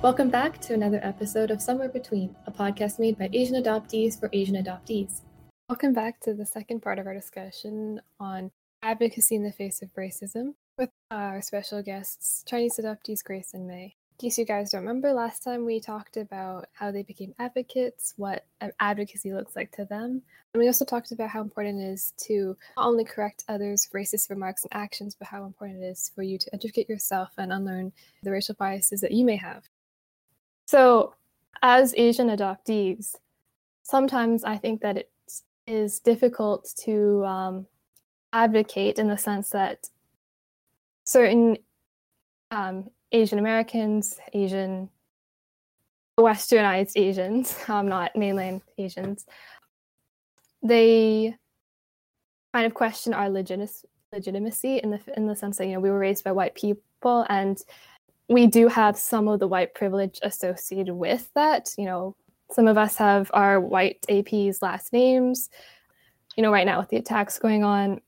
Welcome back to another episode of Somewhere Between, a podcast made by Asian adoptees for Asian adoptees. Welcome back to the second part of our discussion on advocacy in the face of racism with our special guests, Chinese adoptees Grace and Mei. In case you guys don't remember, last time we talked about how they became advocates, what advocacy looks like to them. And we also talked about how important it is to not only correct others' racist remarks and actions, but how important it is for you to educate yourself and unlearn the racial biases that you may have. So, as Asian adoptees, sometimes I think that it is difficult to um, advocate in the sense that certain um, Asian Americans, Asian westernized Asians, um, not mainland Asians, they kind of question our legitimacy in the in the sense that you know we were raised by white people and we do have some of the white privilege associated with that. You know, some of us have our white APs last names. You know, right now with the attacks going on,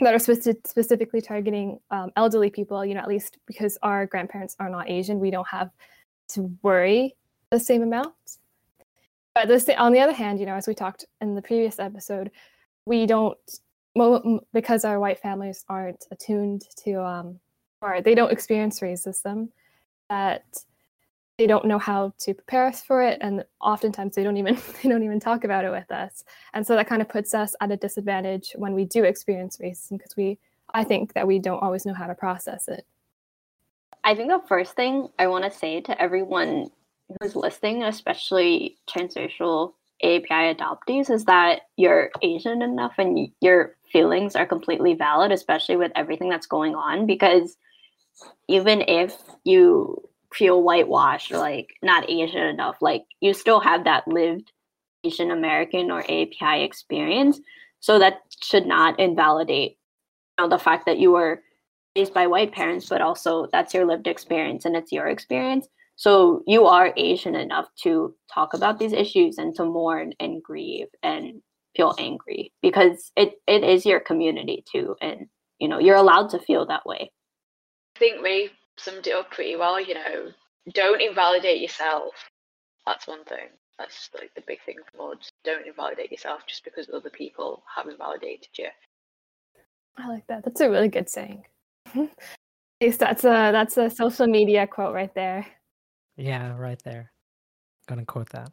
that are speci- specifically targeting um, elderly people, you know, at least because our grandparents are not Asian, we don't have to worry the same amount. But this, on the other hand, you know, as we talked in the previous episode, we don't, because our white families aren't attuned to, um, or they don't experience racism, that they don't know how to prepare us for it and oftentimes they don't even they don't even talk about it with us and so that kind of puts us at a disadvantage when we do experience racism because we i think that we don't always know how to process it i think the first thing i want to say to everyone who's listening especially transracial API adoptees is that you're Asian enough and your feelings are completely valid, especially with everything that's going on. Because even if you feel whitewashed or like not Asian enough. Like you still have that lived Asian American or API experience. So that should not invalidate you know, the fact that you were raised by white parents, but also that's your lived experience and it's your experience. So you are Asian enough to talk about these issues and to mourn and grieve and feel angry because it, it is your community too. And you know, you're allowed to feel that way. I think we summed it up pretty well. You know, don't invalidate yourself. That's one thing. That's like the big thing for mods. Don't invalidate yourself just because other people have invalidated you. I like that. That's a really good saying. that's a that's a social media quote right there. Yeah, right there. Gonna quote that.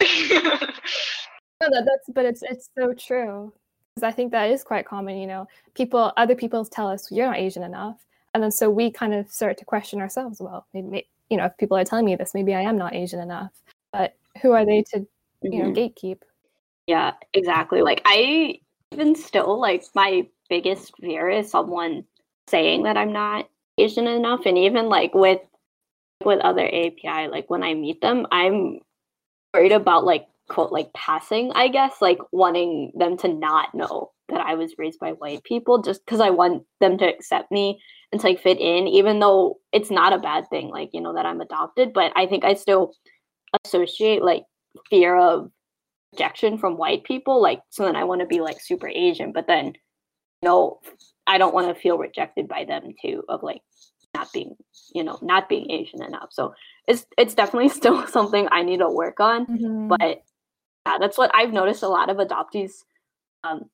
no, that, that's but it's it's so true because I think that is quite common. You know, people other people tell us you're not Asian enough, and then so we kind of start to question ourselves well maybe you know if people are telling me this maybe i am not asian enough but who are they to you know mm-hmm. gatekeep yeah exactly like i even still like my biggest fear is someone saying that i'm not asian enough and even like with with other api like when i meet them i'm worried about like quote like passing i guess like wanting them to not know that i was raised by white people just because i want them to accept me and to like fit in even though it's not a bad thing like you know that i'm adopted but i think i still associate like fear of rejection from white people like so then i want to be like super asian but then you know i don't want to feel rejected by them too of like not being you know not being asian enough so it's it's definitely still something i need to work on mm-hmm. but yeah that's what i've noticed a lot of adoptees um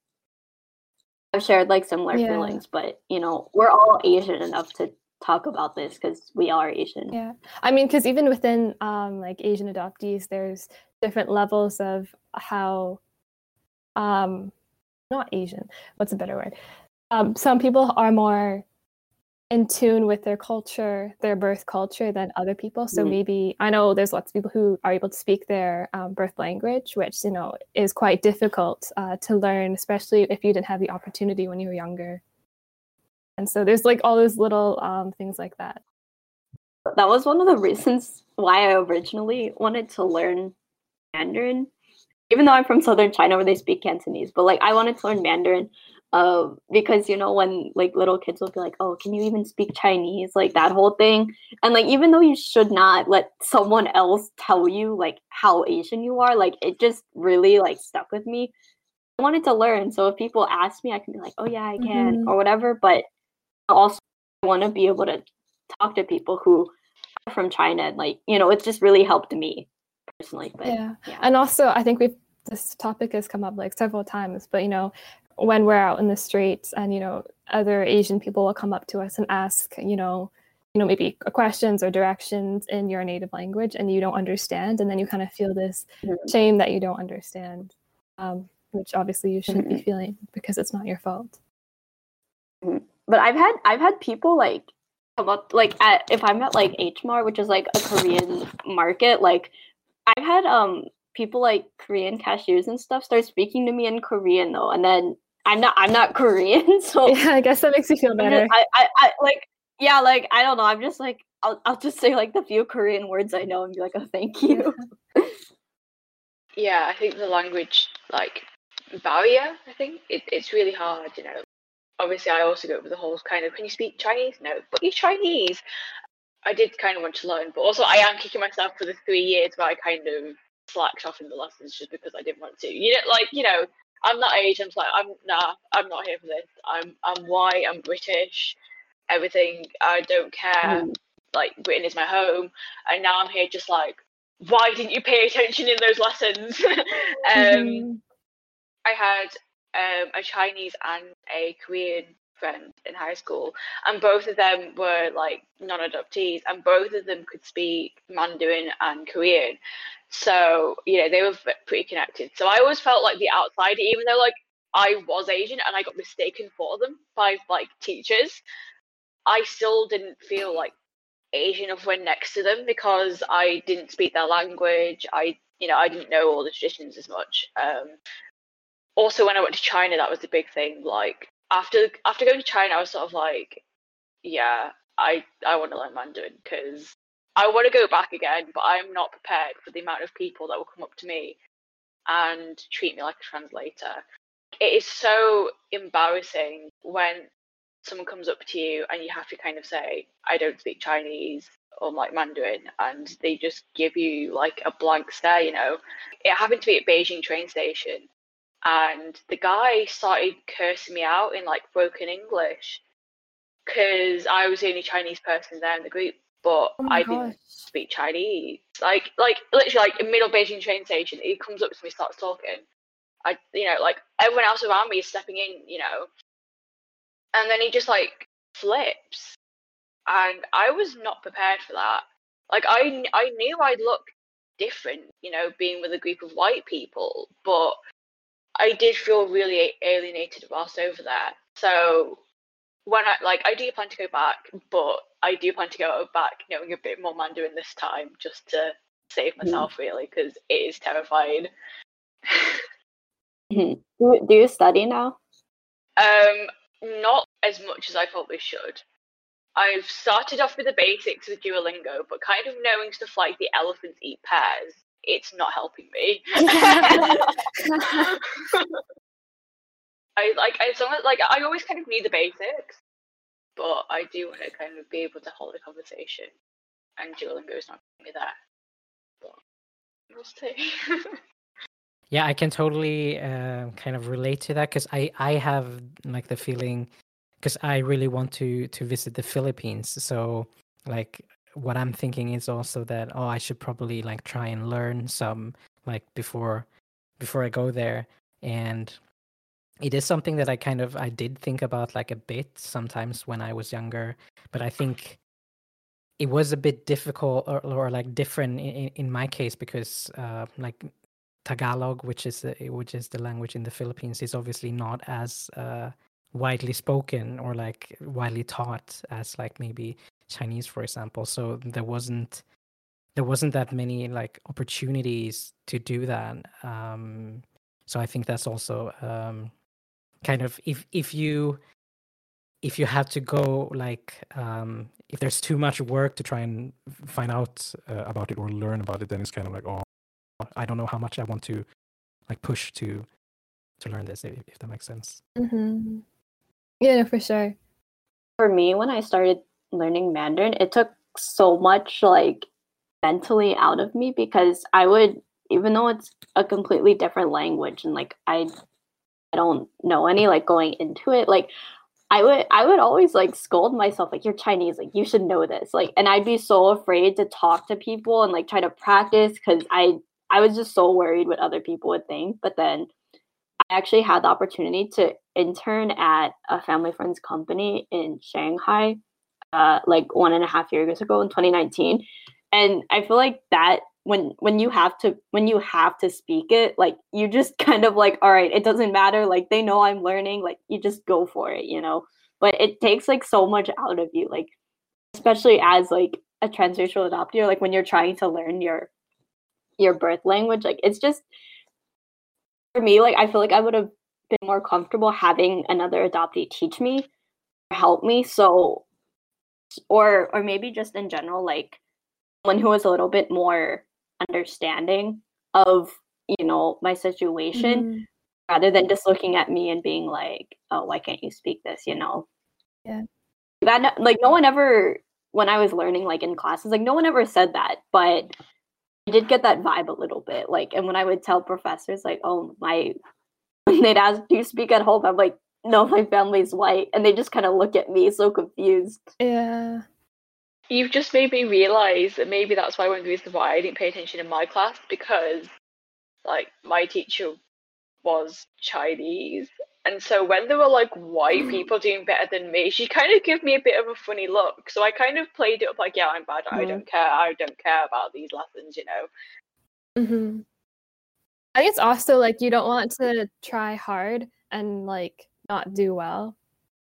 have shared like similar yeah. feelings, but you know, we're all Asian enough to talk about this because we are Asian. Yeah, I mean, because even within um, like Asian adoptees, there's different levels of how, um, not Asian. What's a better word? Um, some people are more in tune with their culture, their birth culture than other people. So mm-hmm. maybe I know there's lots of people who are able to speak their um, birth language, which you know is quite difficult uh, to learn, especially if you didn't have the opportunity when you were younger. And so there's like all those little um, things like that. That was one of the reasons why I originally wanted to learn Mandarin, even though I'm from southern China where they speak Cantonese. But like I wanted to learn Mandarin because you know when like little kids will be like, "Oh, can you even speak Chinese?" Like that whole thing, and like even though you should not let someone else tell you like how Asian you are, like it just really like stuck with me. I wanted to learn, so if people ask me, I can be like, "Oh yeah, I can," mm-hmm. or whatever. But I also want to be able to talk to people who are from China. and Like, you know, it's just really helped me personally. But yeah. yeah. And also, I think we've this topic has come up like several times, but you know, when we're out in the streets and you know, other Asian people will come up to us and ask, you know, you know, maybe questions or directions in your native language, and you don't understand, and then you kind of feel this Mhm. shame that you don't understand, um, which obviously you shouldn't Mm-hmm. be feeling because it's not your fault. but I've had I've had people like come up like at if I'm at like H Mart, which is like a Korean market, like I've had um people like Korean cashiers and stuff start speaking to me in Korean though, and then I'm not I'm not Korean, so Yeah, I guess that makes you feel better. I, I I like yeah, like I don't know, I'm just like I'll I'll just say like the few Korean words I know and be like, oh thank you. yeah, I think the language like barrier. I think it, it's really hard. You know, obviously I also go with the whole kind of can you speak Chinese? No, but you're Chinese. I did kind of want to learn, but also I am kicking myself for the three years where I kind of slacked off in the lessons just because I didn't want to. You know, like you know, I'm that age. I'm like I'm nah. I'm not here for this. I'm I'm white. I'm British. Everything. I don't care. Mhm. Like Britain is my home, and now I'm here just like why didn't you pay attention in those lessons? um, Mhm. I had um, a Chinese and a Korean friend in high school, and both of them were like non-adoptees, and both of them could speak Mandarin and Korean. So you know they were pretty connected. So I always felt like the outsider, even though like I was Asian and I got mistaken for them by like teachers. I still didn't feel like Asian enough when next to them because I didn't speak their language. I you know I didn't know all the traditions as much. Um, also when I went to China, that was the big thing. Like after after going to China, I was sort of like, yeah, I I want to learn Mandarin because I want to go back again, but I'm not prepared for the amount of people that will come up to me and treat me like a translator. It is so embarrassing when someone comes up to you and you have to kind of say, I don't speak Chinese or like Mandarin, and they just give you like a blank stare, you know. It happened to be at Beijing train station, and the guy started cursing me out in like broken English because I was the only Chinese person there in the group, but Oh I didn't speak Chinese. Like, like literally, like in middle Beijing train station, he comes up to me, starts talking. I, you know, like everyone else around me is stepping in, you know, and then he just like flips, and I was not prepared for that. Like, I, I knew I'd look different, you know, being with a group of white people, but I did feel really alienated whilst over there. So when I like, I do plan to go back, but I do plan to go back knowing a bit more Mandarin this time, just to save myself, really, because it is terrifying. Mhm. do, do you study now? Um, not as much as I probably should. I've started off with the basics with Duolingo, but kind of knowing stuff like the elephants eat pears, it's not helping me. I like I some like I always kind of need the basics, but I do want to kind of be able to hold a conversation, and Duolingo is not giving me that. But we'll see. Yeah, I can totally uh, kind of relate to that because I I have like the feeling because I really want to to visit the Philippines. So like what I'm thinking is also that oh I should probably like try and learn some like before before I go there. And it is something that I kind of I did think about like a bit sometimes when I was younger, but I think it was a bit difficult or, or like different in, in my case because uh, like Tagalog, which is the, which is the language in the Philippines, is obviously not as uh, widely spoken or like widely taught as like maybe Chinese, for example. So there wasn't there wasn't that many like opportunities to do that. Um, so I think that's also um, kind of if if you if you have to go like um, if there's too much work to try and find out uh, about it or learn about it, then it's kind of like oh I don't know how much I want to like push to to learn this if, if that makes sense. Mm-hmm. Yeah, no, for sure. For me, when I started learning Mandarin, it took so much like mentally out of me because I would, even though it's a completely different language and like I, I don't know any like going into it, like I would I would always like scold myself like you're Chinese like you should know this like and I'd be so afraid to talk to people and like try to practice because I I was just so worried what other people would think but then I actually had the opportunity to intern at a family friend's company in Shanghai uh, like one and a half years ago in 2019 and I feel like that when when you have to when you have to speak it like you just kind of like all right it doesn't matter like they know i'm learning like you just go for it you know? But it takes like so much out of you like especially as like a transracial adopter like when you're trying to learn your your birth language like it's just for me like i feel like i would have been more comfortable having another adoptee teach me help me. So or or maybe just in general like someone who was a little bit more understanding of you know my situation mm-hmm. rather than just looking at me and being like oh why can't you speak this? you know? Yeah. That like no one ever when i was learning like in classes like no one ever said that but i did get that vibe a little bit like and when i would tell professors like oh my when they'd ask do you speak at home? I'm like no my family's white and they just kind of look at me so confused yeah You've just made me realize that maybe that's why one of the reasons why I didn't pay attention in my class because, like, my teacher was Chinese, and so when there were like white people doing better than me, she kind of gave me a bit of a funny look. So I kind of played it up like, yeah, I'm bad. Mm. I don't care. I don't care about these lessons, you know. Mm-hmm. I think it's also like you don't want to try hard and like not do well.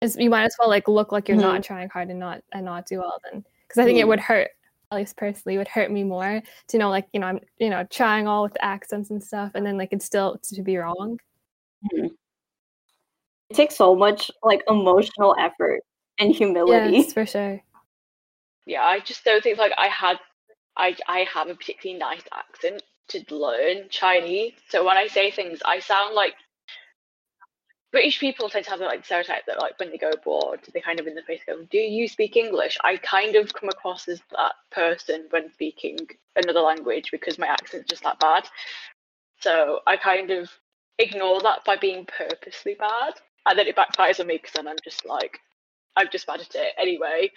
Is you might as well like look like you're mm-hmm. not trying hard and not and not do well then because I think mm. it would hurt at least personally would hurt me more to know like you know I'm you know trying all with the accents and stuff and then like it's still to be wrong. Mm. It takes so much like emotional effort and humility. Yes, for sure. Yeah, I just don't think like I had I I have a particularly nice accent to learn Chinese. So when I say things, I sound like British people tend to have like stereotype that like when they go abroad, they kind of in the face go, "Do you speak English?" I kind of come across as that person when speaking another language because my accent's just that bad. So I kind of ignore that by being purposely bad, and then it backfires on me because then I'm just like, I'm just bad at it anyway.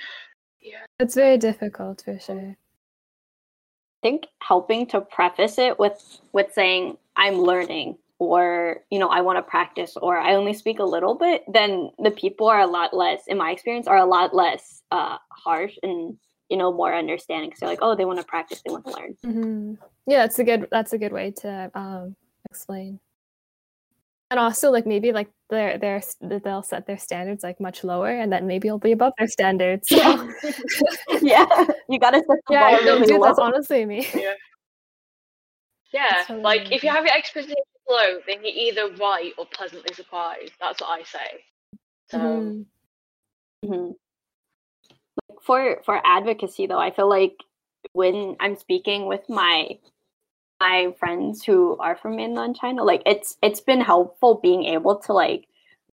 Yeah, it's very difficult for sure. I think helping to preface it with with saying I'm learning or you know i want to practice or i only speak a little bit then the people are a lot less in my experience are a lot less uh, harsh and you know more understanding because they're like oh they want to practice they want to learn. Mm-hmm. yeah that's a good that's a good way to um, explain. And also like maybe like their their they're they'll set their standards like much lower and then maybe it'll be above their standards. So. yeah. You gotta set the yeah really dude, that's honestly me. Yeah yeah, totally like if you have your expectations low, then you're either right or pleasantly surprised. That's what I say. So. Mm-hmm. Mm-hmm. For for advocacy though, I feel like when I'm speaking with my my friends who are from mainland China, like it's it's been helpful being able to like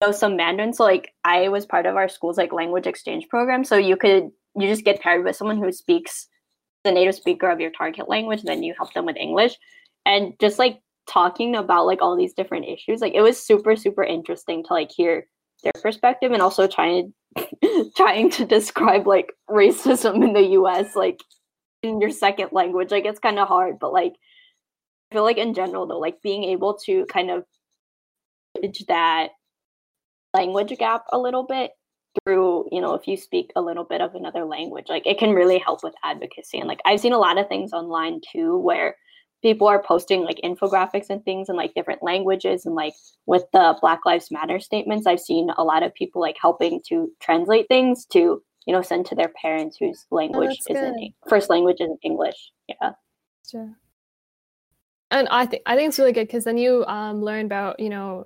know some Mandarin. So like I was part of our school's like language exchange program. So you could you just get paired with someone who speaks the native speaker of your target language, then you help them with English. And just like talking about like all these different issues like it was super super interesting to like hear their perspective and also trying to trying to describe like racism in the US like in your second language like it's kind of hard but like I feel like in general though like being able to kind of bridge that language gap a little bit through you know if you speak a little bit of another language like it can really help with advocacy and like I've seen a lot of things online too where people are posting like infographics and things in like different languages and like with the black lives matter statements i've seen a lot of people like helping to translate things to you know send to their parents whose language oh, isn't first language is english yeah. Sure. And i think i think it's really good because then you um, learn about you know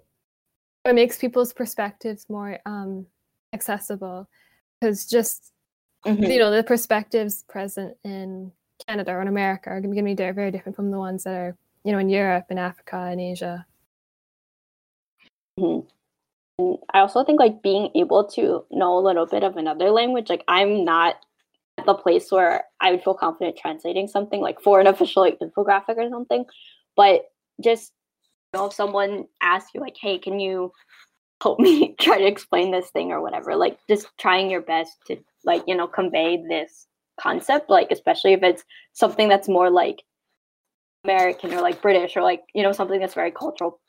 it makes people's perspectives more um, accessible because just mm-hmm. you know the perspectives present in Canada or in America are going to be very different from the ones that are, you know, in Europe and Africa and Asia. Mm-hmm. And I also think like being able to know a little bit of another language, like I'm not at the place where I would feel confident translating something like for an official like infographic or something, but just you know if someone asks you like, hey, can you help me try to explain this thing or whatever. Like just trying your best to like, you know, convey this concept, like especially if it's something that's more like American or like British or like, you know, something that's very cultural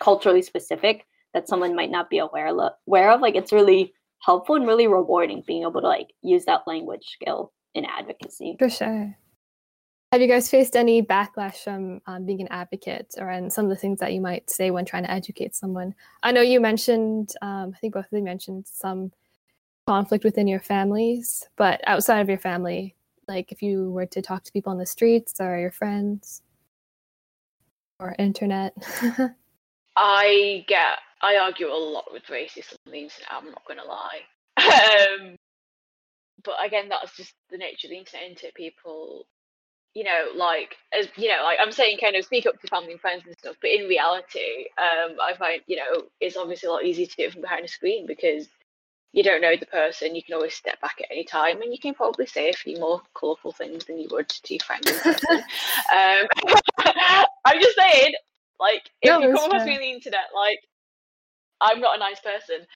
culturally specific that someone might not be aware lo- aware of. Like it's really helpful and really rewarding being able to like use that language skill in advocacy. For sure. Have you guys faced any backlash from um, being an advocate or and some of the things that you might say when trying to educate someone? I know you mentioned, um, I think both of you mentioned some conflict within your families, but outside of your family, like if you were to talk to people on the streets or your friends or internet. I get, I argue a lot with racists on the internet. I'm not going to lie. um, but again, that's just the nature of the internet. Into people you know, like as you know, like I'm saying, kind of speak up to family and friends and stuff. But in reality, um, I find you know it's obviously a lot easier to do it from behind a screen because you don't know the person. You can always step back at any time, and you can probably say a few more colourful things than you would to your friend. um, I'm just saying, like if no, you come across me on the internet, like I'm not a nice person,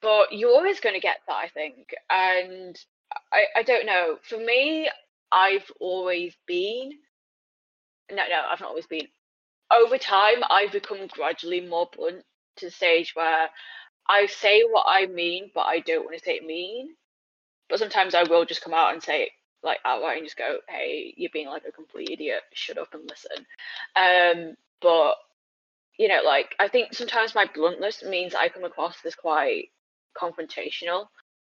but you're always going to get that, I think, and I, I don't know. For me, I've always been. No, no, I've not always been. Over time, I've become gradually more blunt to the stage where I say what I mean, but I don't want to say it mean. But sometimes I will just come out and say it like outright and just go, "Hey, you're being like a complete idiot. Shut up and listen." Um, but you know, like I think sometimes my bluntness means I come across as quite confrontational,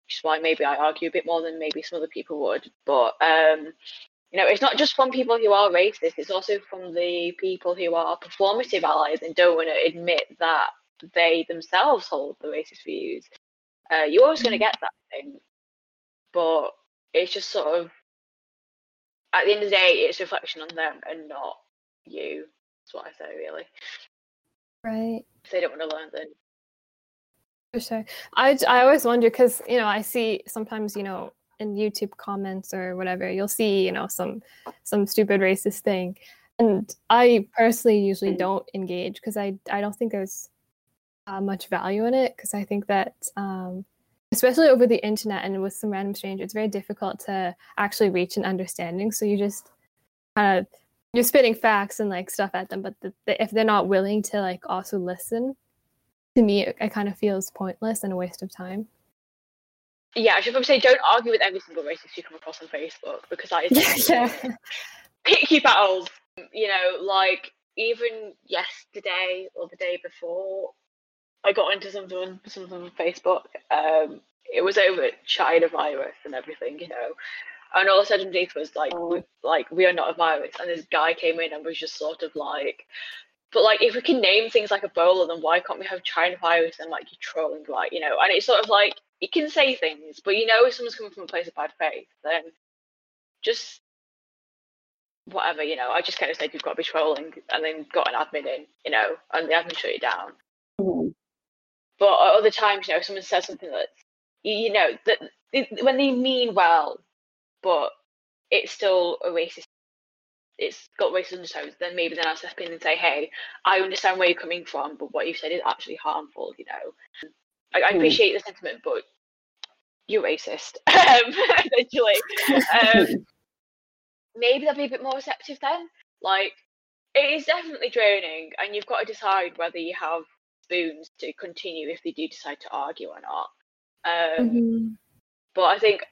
which is why maybe I argue a bit more than maybe some other people would. But um, you know, it's not just from people who are racist; it's also from the people who are performative allies and don't want to admit that they themselves hold the racist views. Uh, you're always going to get that thing, but it's just sort of at the end of the day, it's reflection on them and not you. That's what I say, really. Right. If they don't want to learn, then for sure. I, I always wonder because, you know, I see sometimes, you know, in YouTube comments or whatever, you'll see, you know, some some stupid racist thing. And I personally usually mm. don't engage because I, I don't think there's uh, much value in it because I think that, um, especially over the internet and with some random stranger, it's very difficult to actually reach an understanding. So you just kind of you're spitting facts and like stuff at them, but the, the, if they're not willing to like also listen, to me, it, it kind of feels pointless and a waste of time. Yeah, I should probably say don't argue with every single racist you come across on Facebook because that is yeah. pick your battles. You know, like even yesterday or the day before, I got into something something on Facebook. Um, it was over China virus and everything, you know. And all I said underneath was like, oh. we, like we are not a virus. And this guy came in and was just sort of like, but like, if we can name things like Ebola, then why can't we have China virus and like you're trolling, like you know? And it's sort of like you can say things, but you know, if someone's coming from a place of bad faith, then just whatever, you know. I just kind of said you've got to be trolling, and then got an admin in, you know, and the admin shut it down. But at other times, you know, someone says something that's, you know, that when they mean well, but it's still a racist it's got racist undertones, then maybe then I'll step in and say, hey, I understand where you're coming from, but what you've said is actually harmful, you know. I, I hmm. appreciate the sentiment, but you're racist, um, essentially. Um, maybe they'll be a bit more receptive then. Like, it is definitely draining, and you've got to decide whether you have spoons to continue if they do decide to argue or not. Um, mm-hmm. But I think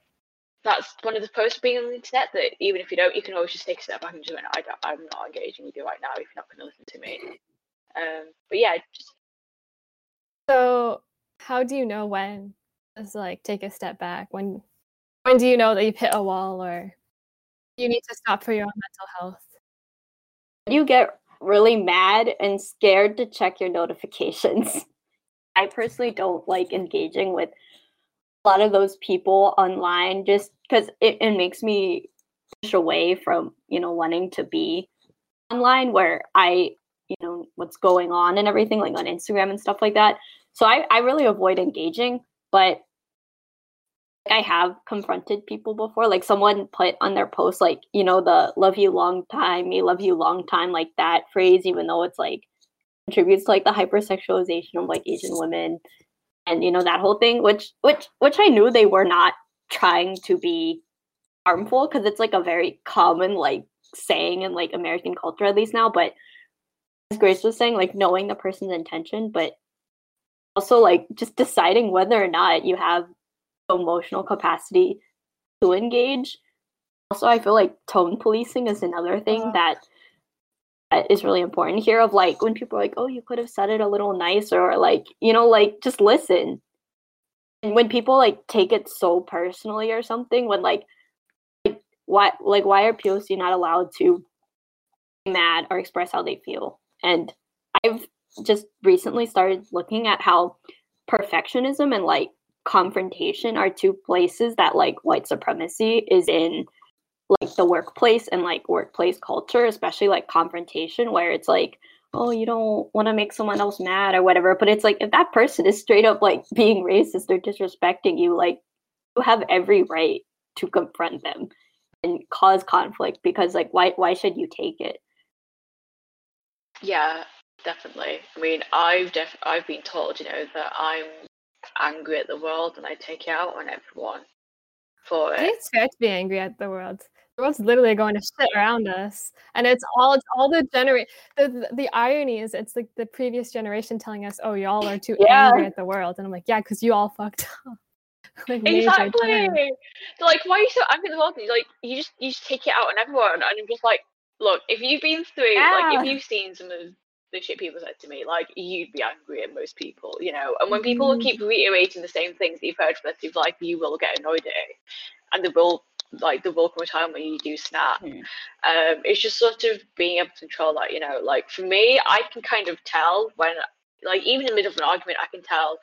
that's one of the pros of being on the internet that even if you don't, you can always just take a step back and just go, no, I am not engaging with you right now if you're not going to listen to me. Um, but yeah. Just... So, how do you know when to like take a step back? When when do you know that you've hit a wall or you need to stop for your own mental health? You get really mad and scared to check your notifications. I personally don't like engaging with a lot of those people online just because it, it makes me push away from you know wanting to be online where i you know what's going on and everything like on instagram and stuff like that so i, I really avoid engaging but i have confronted people before like someone put on their post like you know the love you long time me love you long time like that phrase even though it's like contributes to like the hypersexualization of like Asian women. And you know that whole thing which which which I knew they were not trying to be harmful because it's like a very common like saying in like American culture at least now but as Grace was saying like knowing the person's intention but also like just deciding whether or not you have emotional capacity to engage. Also i feel like tone policing is another thing uh, that is really important here of like when people are like oh you could have said it a little nicer or like you know like just listen. And when people like take it so personally or something when like like why like why are poc not allowed to be mad or express how they feel? And i've just recently started looking at how perfectionism and like confrontation are two places that like white supremacy is in like the workplace and like workplace culture, especially like confrontation, where it's like, oh, you don't want to make someone else mad or whatever. But it's like if that person is straight up like being racist or disrespecting you, like you have every right to confront them and cause conflict because like why why should you take it? Yeah, definitely. I mean, I've def- I've been told, you know, that I'm angry at the world and I take it out on everyone for it. It's fair to be angry at the world. The world's literally going to shit around us. And it's all it's all the generate the, the, the irony is it's like the previous generation telling us oh y'all are too yeah. angry at the world. And i'm like yeah because you all fucked up. Like, exactly. so like why are you so angry at the world? And like you just you just take it out on everyone. And i'm just like look if you've been through yeah. like if you've seen some of the shit people said to me like you'd be angry at most people you know and when people mm-hmm. keep reiterating the same things that you've heard rest of life you will get annoyed at it and they will like the will come a time when you do snap. Mm. Um, it's just sort of being able to control that, you know. Like for me, I can kind of tell when, like, even in the middle of an argument, I can tell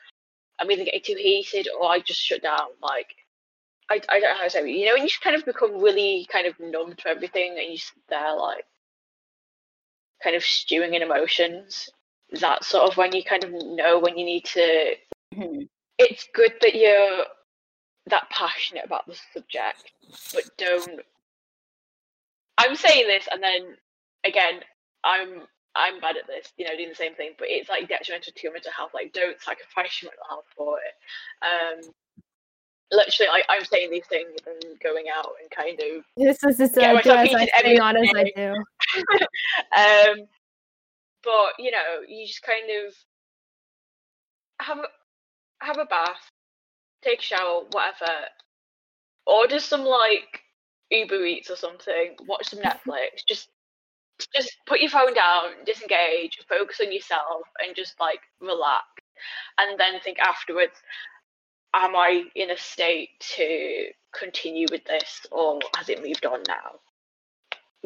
I'm either getting too heated or I just shut down. Like, I, I don't know how to say it. You know, and you just kind of become really kind of numb to everything and you sit there, like, kind of stewing in emotions. That's sort of when you kind of know when you need to. Mm-hmm. It's good that you're that passionate about the subject, but don't. I'm saying this, and then again, I'm I'm bad at this, you know, doing the same thing, but it's like detrimental to your mental health. Like, don't sacrifice your mental health for it. Um, literally, like I'm saying these things and going out and kind of. This is just uh, do as I say, not as I do. um, but you know, you just kind of have a have a bath, take a shower, whatever. Order some like Uber Eats or something. Watch some Netflix. just just put your phone down, disengage, focus on yourself, and just like relax. And then think afterwards, am I in a state to continue with this, or has it moved on now?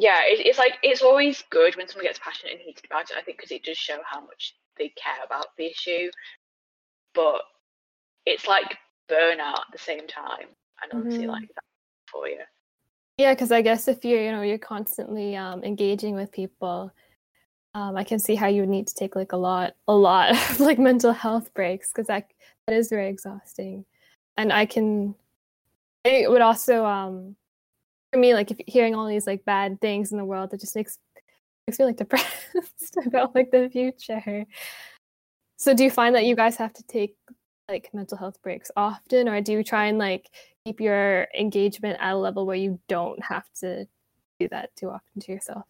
Yeah, it, it's like it's always good when someone gets passionate and heated about it. I think because it does show how much they care about the issue. But it's like burnout at the same time. and honestly mm-hmm. like that for you. Yeah, because I guess if you're, you know, you're constantly um, engaging with people, um, I can see how you would need to take like a lot, a lot of like mental health breaks because that that is very exhausting. And I can, it would also, um, for me, like if hearing all these like bad things in the world, it just makes makes me like depressed about like the future. So do you find that you guys have to take like mental health breaks often or do you try and like keep your engagement at a level where you don't have to do that too often to yourself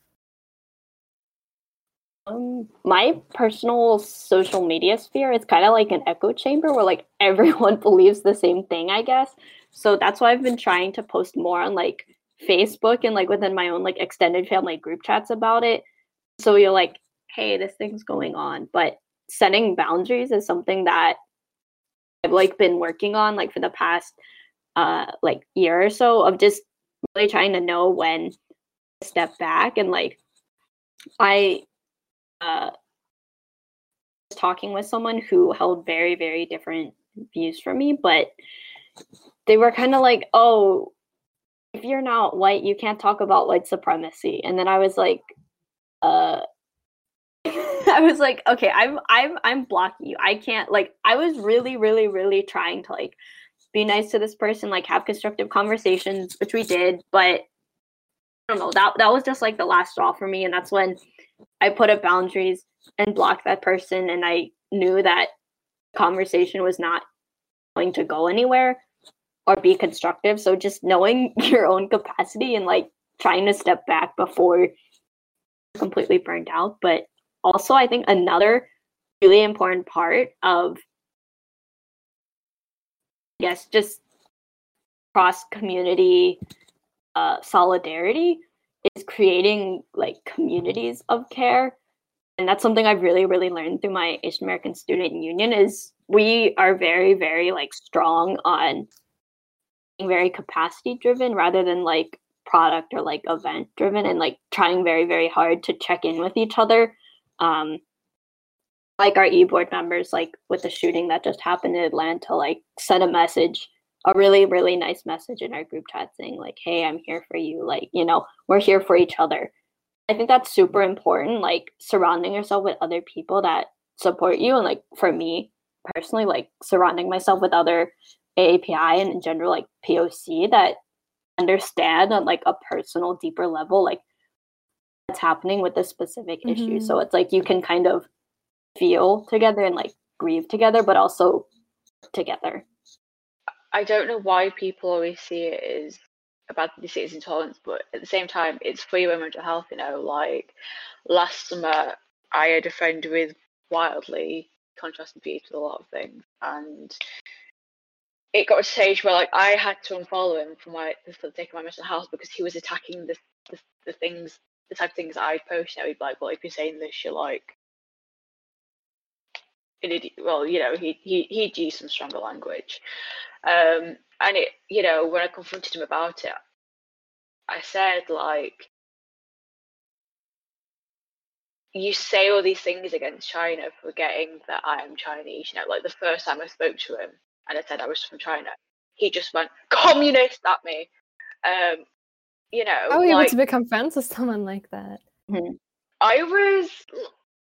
um, my personal social media sphere is kind of like an echo chamber where like everyone believes the same thing i guess so that's why i've been trying to post more on like facebook and like within my own like extended family group chats about it. So you're like hey this thing's going on. But setting boundaries is something that I've like been working on like for the past uh like year or so of just really trying to know when to step back and like I uh was talking with someone who held very very different views from me but they were kind of like oh if you're not white you can't talk about white supremacy and then I was like uh I was like, okay, I'm I'm I'm blocking you. I can't like I was really, really, really trying to like be nice to this person, like have constructive conversations, which we did, but I don't know, that that was just like the last straw for me. And that's when I put up boundaries and blocked that person and I knew that conversation was not going to go anywhere or be constructive. So just knowing your own capacity and like trying to step back before completely burned out. But also I think another really important part of yes, just cross community uh, solidarity is creating like communities of care and that's something i've really really learned through my asian american student union is we are very very like strong on very capacity driven rather than like product or like event driven and like trying very very hard to check in with each other um like our e-board members like with the shooting that just happened in atlanta like sent a message a really really nice message in our group chat saying like hey i'm here for you like you know we're here for each other. I think that's super important like surrounding yourself with other people that support you and like for me personally like surrounding myself with other aapi and in general like poc that understand on like a personal deeper level like what's happening with this specific mm-hmm. issue so it's like you can kind of feel together and like grieve together but also together I don't know why people always see it as about disease intolerance, but at the same time, it's for your mental health. You know, like last summer, I had a friend with wildly contrasting views with a lot of things, and it got to a stage where like I had to unfollow him from my for the sake of my mental health because he was attacking the the, the things, the type of things I post. Know, he'd be like, "Well, if you're saying this, you're like." An idiot. Well, you know, he he he'd use some stronger language, um, and it, you know, when I confronted him about it, I said like, you say all these things against China, forgetting that I am Chinese. You know, like the first time I spoke to him and I said I was from China, he just went communist at me. Um, you know, how are you like, able to become friends with someone like that? Mm-hmm. I was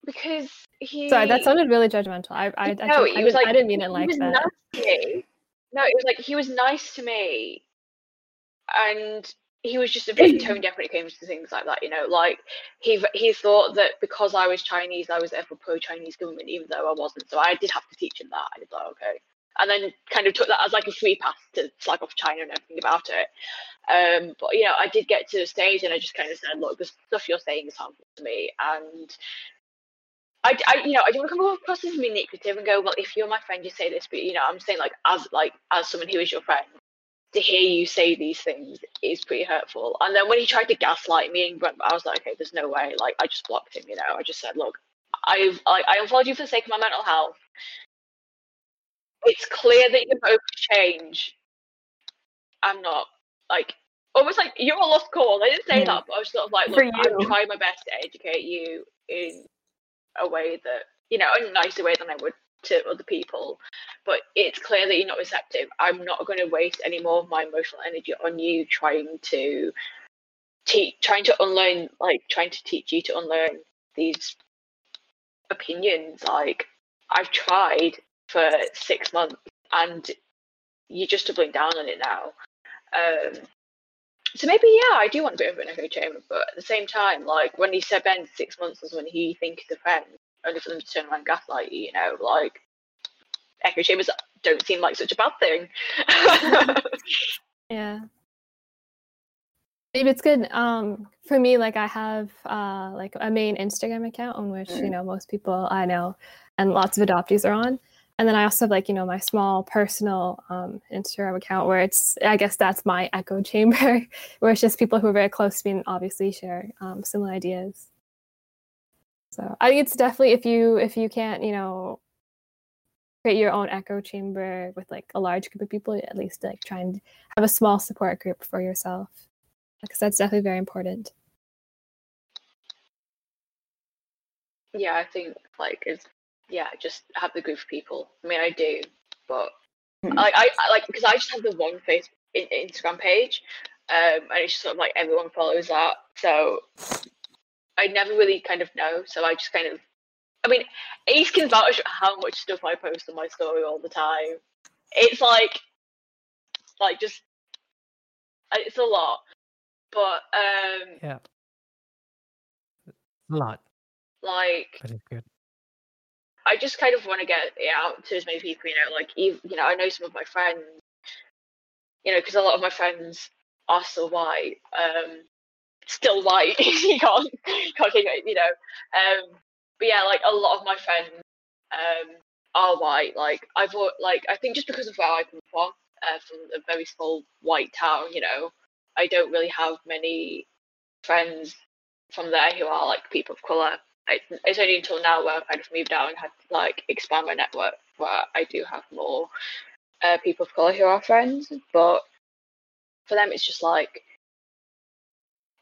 because he. Sorry, that sounded really judgmental. I I, no, I, I, didn't, like, I didn't mean it like that. Nasty. No, it was like he was nice to me, and he was just a bit tone deaf when it came to things like that. You know, like he he thought that because I was Chinese, I was therefore pro Chinese government, even though I wasn't. So I did have to teach him that. I was like, okay, and then kind of took that as like a free pass to slag off China and everything about it. Um, but you know, I did get to the stage, and I just kind of said, look, the stuff you're saying is harmful to me, and I, I, you know, I don't want to come across as manipulative and go, well, if you're my friend, you say this, but you know, I'm saying like as like as someone who is your friend, to hear you say these things is pretty hurtful. And then when he tried to gaslight me, and I was like, okay, there's no way. Like I just blocked him. You know, I just said, look, I've I, I unfollowed you for the sake of my mental health. It's clear that you're to change. I'm not like almost like you're a lost cause. I didn't say mm. that, but I was sort of like, look, I'm trying my best to educate you in a way that you know in a nicer way than I would to other people. But it's clear that you're not receptive. I'm not going to waste any more of my emotional energy on you trying to teach, trying to unlearn, like trying to teach you to unlearn these opinions. Like I've tried for six months, and you're just doubling down on it now. Um, so maybe yeah, I do want a bit of an echo chamber, but at the same time, like when he said Ben six months was when he thinks a friend, only for them to turn around and gaslight you, you know, like echo chambers don't seem like such a bad thing. yeah. Maybe it's good. Um, for me, like I have uh like a main Instagram account on which, mm. you know, most people I know and lots of adoptees are on and then I also have like you know my small personal um, Instagram account where it's I guess that's my echo chamber where it's just people who are very close to me and obviously share um, similar ideas. So I think it's definitely if you if you can't you know create your own echo chamber with like a large group of people at least like try and have a small support group for yourself because that's definitely very important. Yeah, I think like it's yeah, just have the group of people. I mean, I do, but like I, I like because I just have the one face in, Instagram page, um, and it's just sort of like everyone follows that. So I never really kind of know. So I just kind of, I mean, Ace can vouch how much stuff I post on my story all the time. It's like, like just, it's a lot, but um, yeah, a lot like That is good. I just kind of want to get it out to as many people, you know, like you know, I know some of my friends, you know, because a lot of my friends are still white, um, still white. you can't, can't keep it, you know, um, but yeah, like a lot of my friends um are white. Like I've like I think just because of where I come from, uh, from a very small white town, you know, I don't really have many friends from there who are like people of color. I, it's only until now where I've kind of moved out and had like expand my network where I do have more uh, people of color who are friends. But for them, it's just like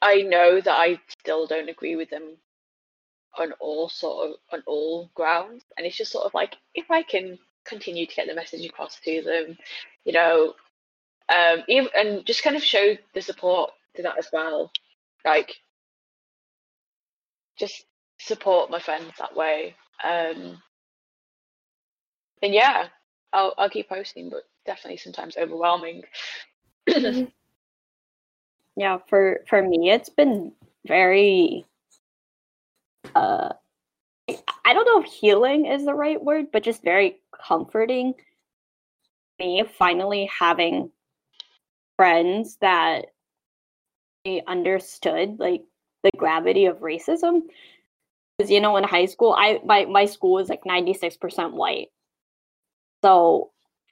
I know that I still don't agree with them on all sort of on all grounds, and it's just sort of like if I can continue to get the message across to them, you know, um, even, and just kind of show the support to that as well, like just support my friends that way. Um, then yeah, I'll I'll keep posting, but definitely sometimes overwhelming. yeah for for me it's been very uh i don't know if healing is the right word but just very comforting me finally having friends that they understood like the gravity of racism because you know in high school i my, my school was like 96% white so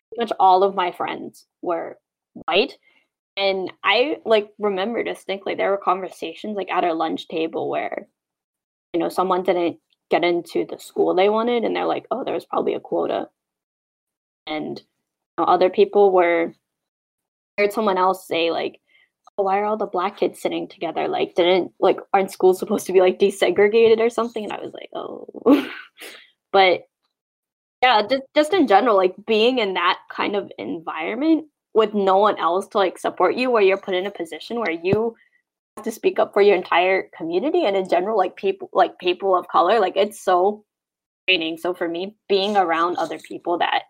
pretty much all of my friends were white and I like remember distinctly there were conversations like at our lunch table where, you know, someone didn't get into the school they wanted, and they're like, "Oh, there was probably a quota," and you know, other people were. I heard someone else say like, "Why are all the black kids sitting together? Like, didn't like aren't schools supposed to be like desegregated or something?" And I was like, "Oh," but yeah, just just in general, like being in that kind of environment with no one else to like support you where you're put in a position where you have to speak up for your entire community and in general like people like people of color like it's so draining so for me being around other people that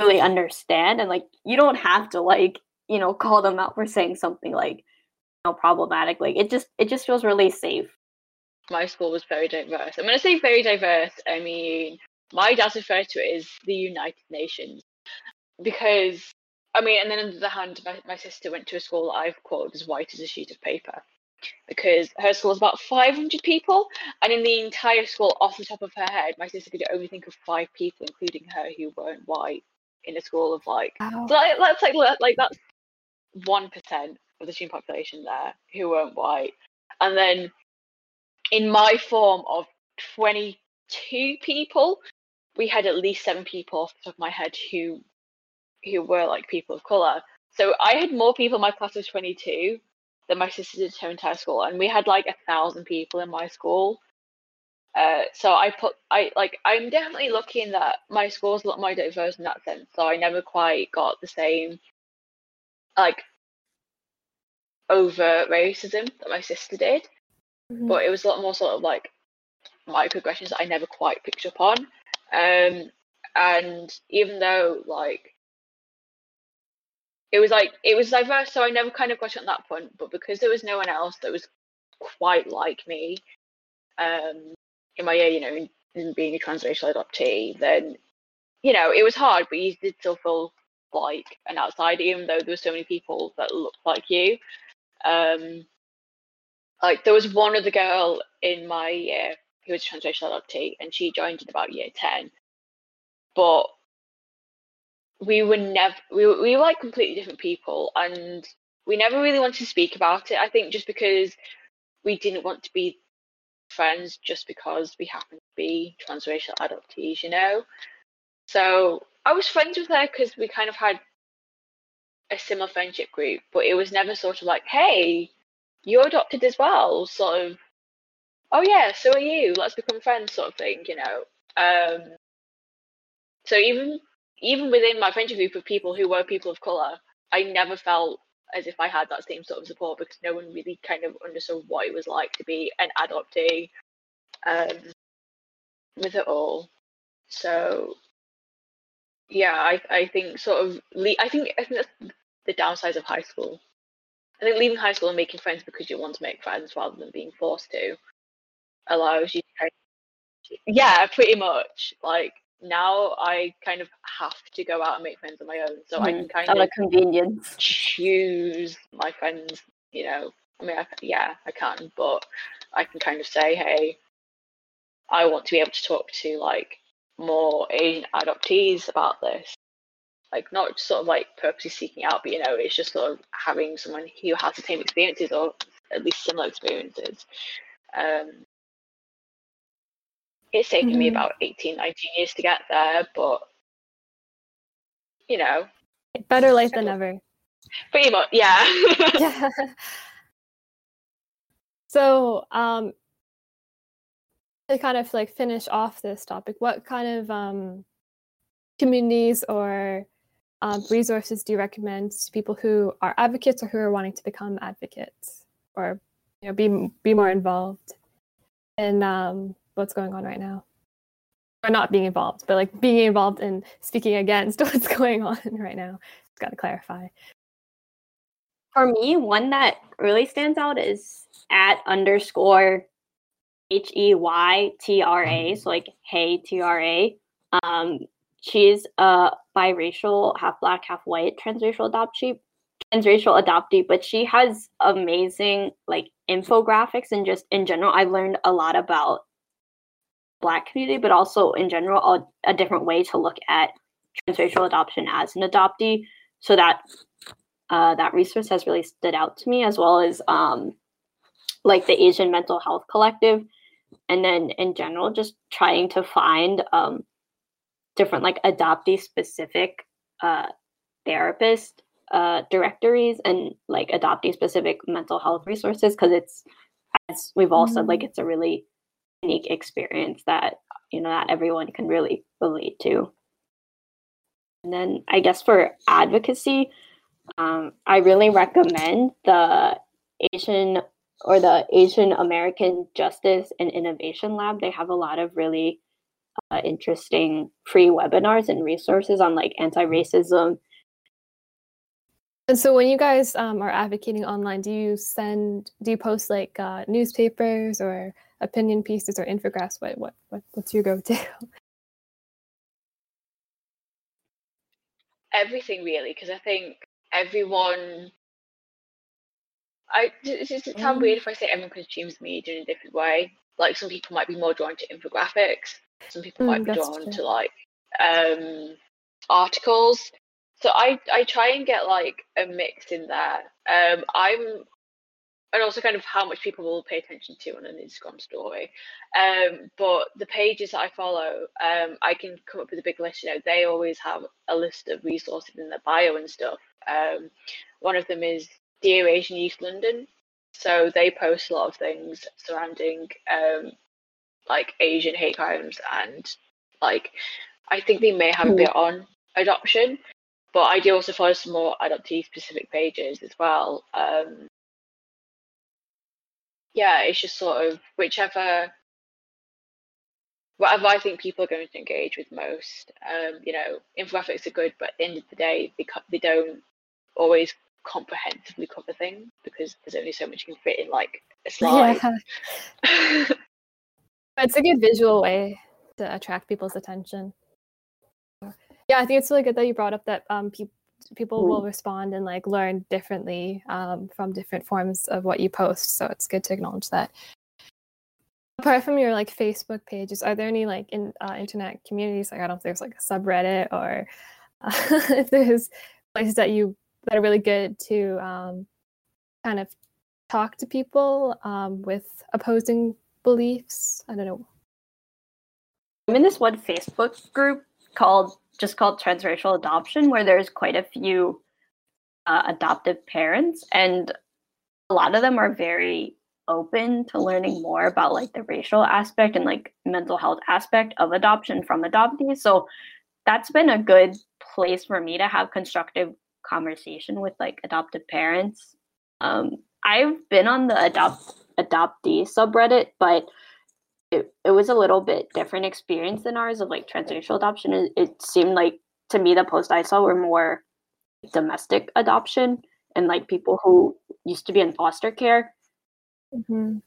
really understand and like you don't have to like you know call them out for saying something like you know problematic like it just it just feels really safe my school was very diverse. I'm going to say very diverse. I mean, my dad referred to it as the United Nations because I mean, and then on the other hand, my, my sister went to a school that I've quoted as white as a sheet of paper because her school is about 500 people, and in the entire school, off the top of her head, my sister could only think of five people, including her, who weren't white in a school of like, Wow. so like that's like like that's one percent of the student population there who weren't white, and then in my form of 22 people, we had at least seven people off the top of my head who who were like people of color. So I had more people in my class of 22 than my sister did her entire school, and we had like a thousand people in my school. Uh, so I put I like I'm definitely lucky in that my school's a lot more diverse in that sense. So I never quite got the same like over racism that my sister did, Mhm. but it was a lot more sort of like microaggressions that I never quite picked up on. Um, and even though like it was like it was diverse, so I never kind of got it on that point. But because there was no one else that was quite like me, um, in my year, you know, in, in being a transracial adoptee, then you know it was hard, but you did still feel like an outsider, even though there were so many people that looked like you. Um, like there was one other girl in my year who was a transracial adoptee, and she joined in about year ten, but we were never we we were like completely different people and we never really wanted to speak about it i think just because we didn't want to be friends just because we happened to be transracial adoptees you know so i was friends with her because we kind of had a similar friendship group but it was never sort of like hey you're adopted as well sort of oh yeah so are you let's become friends sort of thing you know um so even even within my friendship group of people who were people of color, I never felt as if I had that same sort of support because no one really kind of understood what it was like to be an adoptee um, with it all. So yeah, I I think sort of le- I think I think that's the downsides of high school. I think leaving high school and making friends because you want to make friends rather than being forced to allows you to kind yeah, pretty much. Like now I kind of have to go out and make friends on my own. So mm, I can kind of convenience choose my friends, you know. I mean I, yeah, I can, but I can kind of say, hey, I want to be able to talk to like more Asian adoptees about this. Like not sort of like purposely seeking out, but you know, it's just sort of having someone who has the same experiences or at least similar experiences. Um, it's taken mm-hmm. me about 18, 19 years to get there, but you know. Better late than never. Pretty much, yeah. yeah. So, um, to kind of like finish off this topic, what kind of um, communities or um, resources do you recommend to people who are advocates or who are wanting to become advocates or you know be be more involved in um, what's going on right now? Or not being involved, but like being involved in speaking against what's going on right now. Just got to clarify. For me, one that really stands out is at underscore H E Y T R A, so like Hey T R A. Um, she's a biracial, half black, half white transracial adoptee, transracial adoptee, but she has amazing like infographics and just in general, I've learned a lot about black community, but also in general, a, a different way to look at transracial adoption as an adoptee. So that uh, that resource has really stood out to me, as well as um, like the Asian Mental Health Collective, and then in general, just trying to find um, different like adoptee specific uh, therapist uh, directories and like adoptee specific mental health resources because it's as we've all mm-hmm. said like mm-hmm. it's a really unique experience that you know not everyone can really relate to and then i guess for advocacy um, i really recommend the asian or the Asian American Justice and Innovation Lab. They have a lot of really uh, interesting free webinars and resources on like anti-racism. And so, when you guys um, are advocating online, do you send, do you post like uh, newspapers or opinion pieces or infographics? What, what, what what's your go-to? Everything really, because I think everyone I it's, it's kind of weird if I say everyone consumes media in a different way. Like some people might be more drawn to infographics. Some people mm, might be drawn true. to like um, articles. So I I try and get like a mix in there. Um, I'm and also kind of how much people will pay attention to on an Instagram story. Um, but the pages that I follow, um, I can come up with a big list. You know, they always have a list of resources in their bio and stuff. Um, one of them is Dear Asian Youth London. So they post a lot of things surrounding um, like Asian hate crimes and like I think they may have a bit on adoption, but I do also follow some more adoptee specific pages as well. Um, yeah, it's just sort of whichever whatever I think people are going to engage with most. Um, you know, infographics are good, but at the end of the day, they they don't always comprehensively cover things because there's only so much you can fit in like a slide. Yeah. it's a good visual way to attract people's attention. Yeah, I think it's really good that you brought up that um, pe- people will respond and like learn differently um, from different forms of what you post. So it's good to acknowledge that. Apart from your like Facebook pages, are there any like in uh, internet communities? Like I don't know if there's like a subreddit or uh, if there's places that you that are really good to um, kind of talk to people um, with opposing beliefs. I don't know. I'm in this one Facebook group called just called transracial adoption, where there's quite a few uh, adoptive parents, and a lot of them are very open to learning more about like the racial aspect and like mental health aspect of adoption from adoptees. So that's been a good place for me to have constructive conversation with like adoptive parents. Um, I've been on the adopt adoptee subreddit, but it, it was a little bit different experience than ours of like transracial adoption. It, it seemed like to me the posts I saw were more domestic adoption and like people who used to be in foster care. Mm-hmm.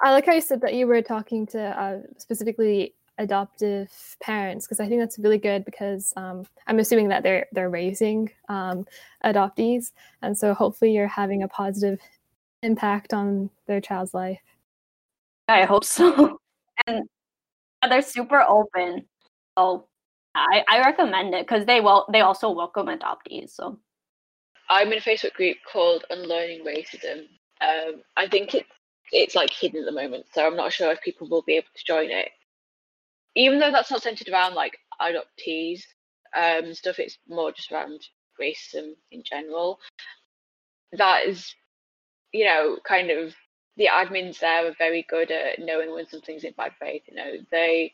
I like how you said that you were talking to uh, specifically adoptive parents because I think that's really good because um, I'm assuming that they're they're raising um, adoptees, and so hopefully you're having a positive impact on their child's life. I hope so. and they're super open. So I, I recommend it because they will they also welcome adoptees. So I'm in a Facebook group called Unlearning Racism. Um, I think it's it's like hidden at the moment, so I'm not sure if people will be able to join it. Even though that's not centered around like adoptees um, stuff, it's more just around racism in general. That is, you know, kind of the admins there are very good at knowing when something's in bad faith. You know, they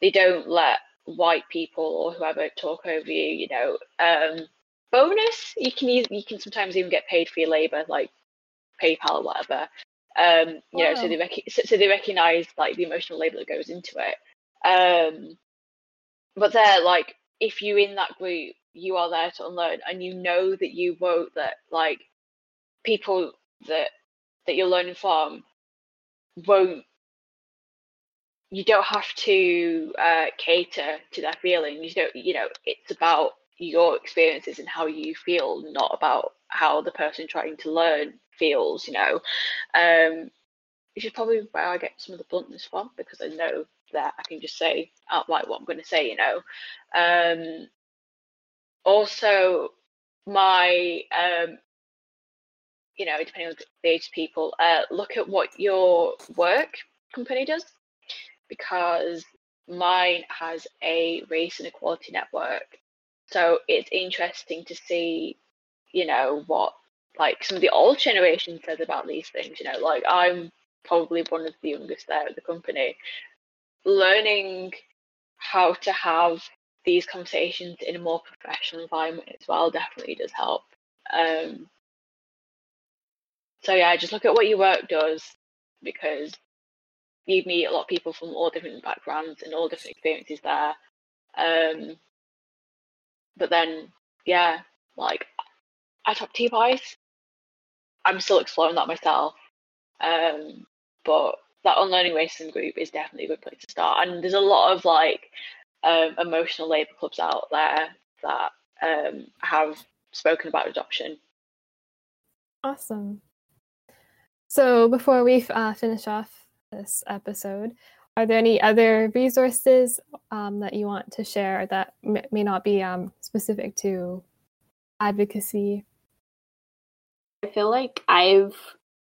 they don't let white people or whoever talk over you. You know, um, bonus you can you can sometimes even get paid for your labor, like PayPal or whatever. Um, you wow. know, so they rec- so, they recognize like the emotional labor that goes into it. Um, but they're like, if you're in that group, you are there to unlearn, and you know that you won't that like people that that you're learning from won't you don't have to uh, cater to their feelings you don't you know it's about your experiences and how you feel not about how the person trying to learn feels you know um which is probably where i get some of the bluntness from because i know that i can just say outright what i'm going to say you know um also my um you know, depending on the age of people, uh, look at what your work company does because mine has a race and equality network. So it's interesting to see, you know, what like some of the old generation says about these things. You know, like I'm probably one of the youngest there at the company. Learning how to have these conversations in a more professional environment as well definitely does help. Um, so yeah, just look at what your work does because you meet a lot of people from all different backgrounds and all different experiences there. Um, but then yeah, like i adoptee wise, I'm still exploring that myself. Um, but that unlearning racism group is definitely a good place to start. And there's a lot of like um, emotional labour clubs out there that um, have spoken about adoption. Awesome. So before we uh, finish off this episode, are there any other resources um, that you want to share that may not be um, specific to advocacy? I feel like I've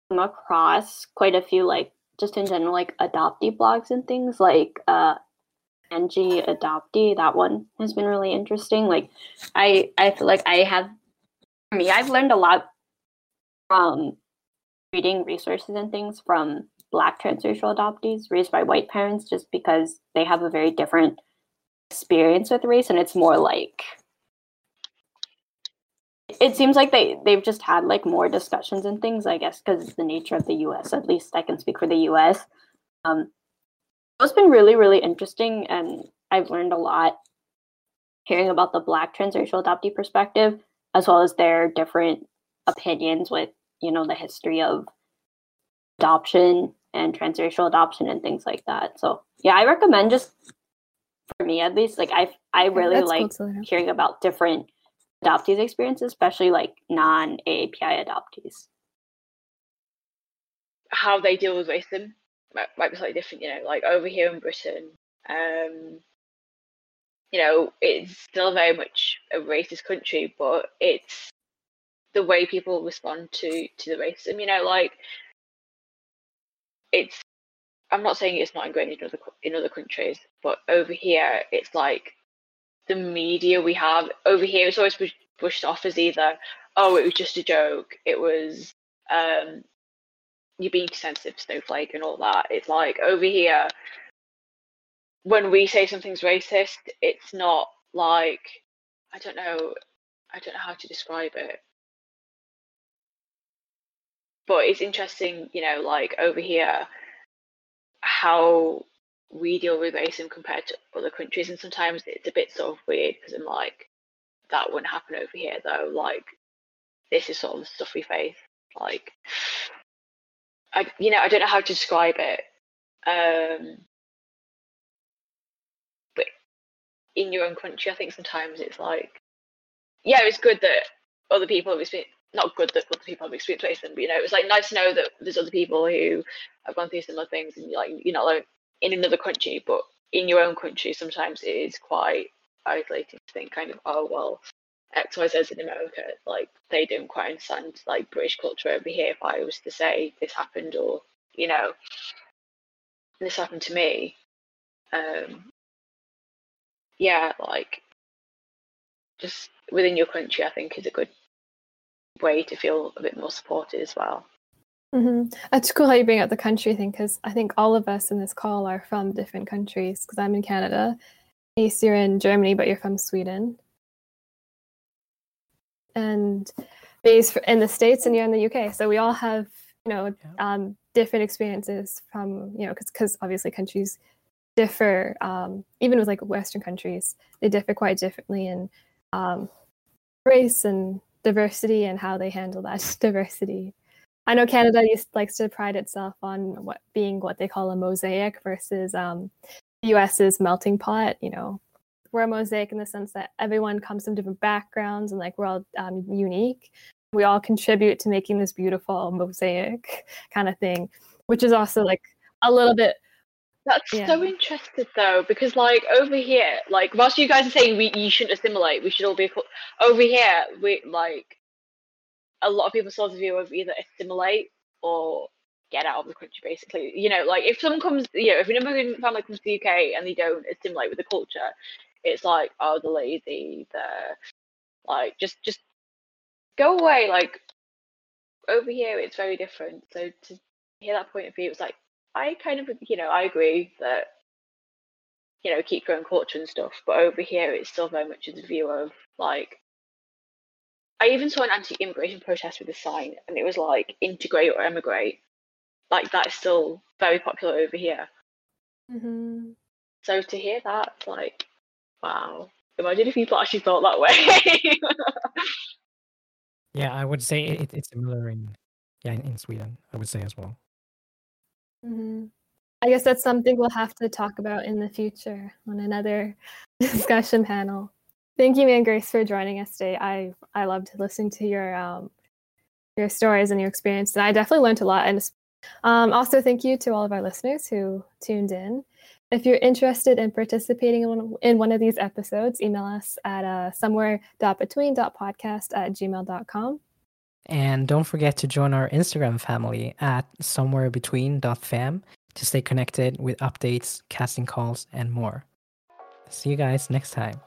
come across quite a few, like just in general, like adoptee blogs and things like uh, Angie Adoptee. That one has been really interesting. Like, I I feel like I have, for me, I've learned a lot from reading resources and things from Black transracial adoptees raised by white parents just because they have a very different experience with race and it's more like it seems like they they've just had like more discussions and things i guess because it's the nature of the us at least i can speak for the us um it's been really really interesting and i've learned a lot hearing about the black transracial adoptee perspective as well as their different opinions with you know the history of adoption and transracial adoption and things like that. So yeah, I recommend just for me at least, like I I really That's like cool hearing about different adoptees experiences, especially like non AAPI adoptees. How they deal with racism might, might be slightly different, you know, like over here in Britain, um, you know, it's still very much a racist country, but it's the way people respond to to the racism. You know, like it's. I'm not saying it's not ingrained in other in other countries, but over here it's like the media we have over here. It's always pushed off as either oh it was just a joke, it was um you're being sensitive, snowflake, and all that. It's like over here when we say something's racist, it's not like I don't know I don't know how to describe it but it's interesting, you know, like over here, how we deal with racism compared to other countries, and sometimes it's a bit sort of weird because I'm like, that wouldn't happen over here though. Like, this is sort of the stuff we face. Like, I you know I don't know how to describe it. Um, but in your own country, I think sometimes it's like, yeah, it's good that other people have experienced. Not good that other people have experienced racism, but you know, it was like nice to know that there's other people who have gone through similar things, and like you're not alone in another country, but in your own country, sometimes it is quite isolating to think kind of, oh well, X, Y, Z in America, like they don't quite understand like British culture over here. If I was to say this happened, or you know, this happened to me, um, yeah, like just within your country, I think is a good way to feel a bit more supported as well. Mm-hmm. It's cool how you bring up the country thing because I think all of us in this call are from different countries. Because I'm in Canada, Ace, you're in Germany, but you're from Sweden and based in the states and you're in the UK. So we all have you know um, different experiences from you know because because obviously countries differ um, even with like Western countries they differ quite differently in um, race and diversity and how they handle that diversity. I know Canada used, likes to pride itself on what being what they call a mosaic versus um, the US's melting pot. You know, we're a mosaic in the sense that everyone comes from different backgrounds and like we're all um, unique. We all contribute to making this beautiful mosaic kind of thing, which is also like a little bit. That's yeah. so interesting though, because like over here, like whilst you guys are saying we you shouldn't assimilate, we should all be over here. We like a lot of people sort of view of either assimilate or get out of the country basically. You know like if someone comes you know if an immigrant family comes to the uk and they don't assimilate with the culture it's like oh the lazy the like just just go away. Like over here it's very different. So to hear that point of view it's like i kind of you know i agree that you know keep your own culture and stuff but over here it's still very much a view of like i even saw an anti-immigration protest with a sign and it was like integrate or emigrate like that's still very popular over here mm-hmm. so to hear that like Wow. Imagine if people actually felt that way. yeah, I would say it, it's similar in yeah in, in, Sweden. I would say as well. Mm-hmm. I guess that's something we'll have to talk about in the future on another discussion panel. Thank you, Mei, Grace, for joining us today. I I loved listening to your um your stories and your experience, and I definitely learned a lot. And um, also, thank you to all of our listeners who tuned in. If you're interested in participating in one, in one of these episodes, email us at uh, somewhere.between.podcast at gmail.com. And don't forget to join our Instagram family at somewherebetween.fam to stay connected with updates, casting calls, and more. See you guys next time.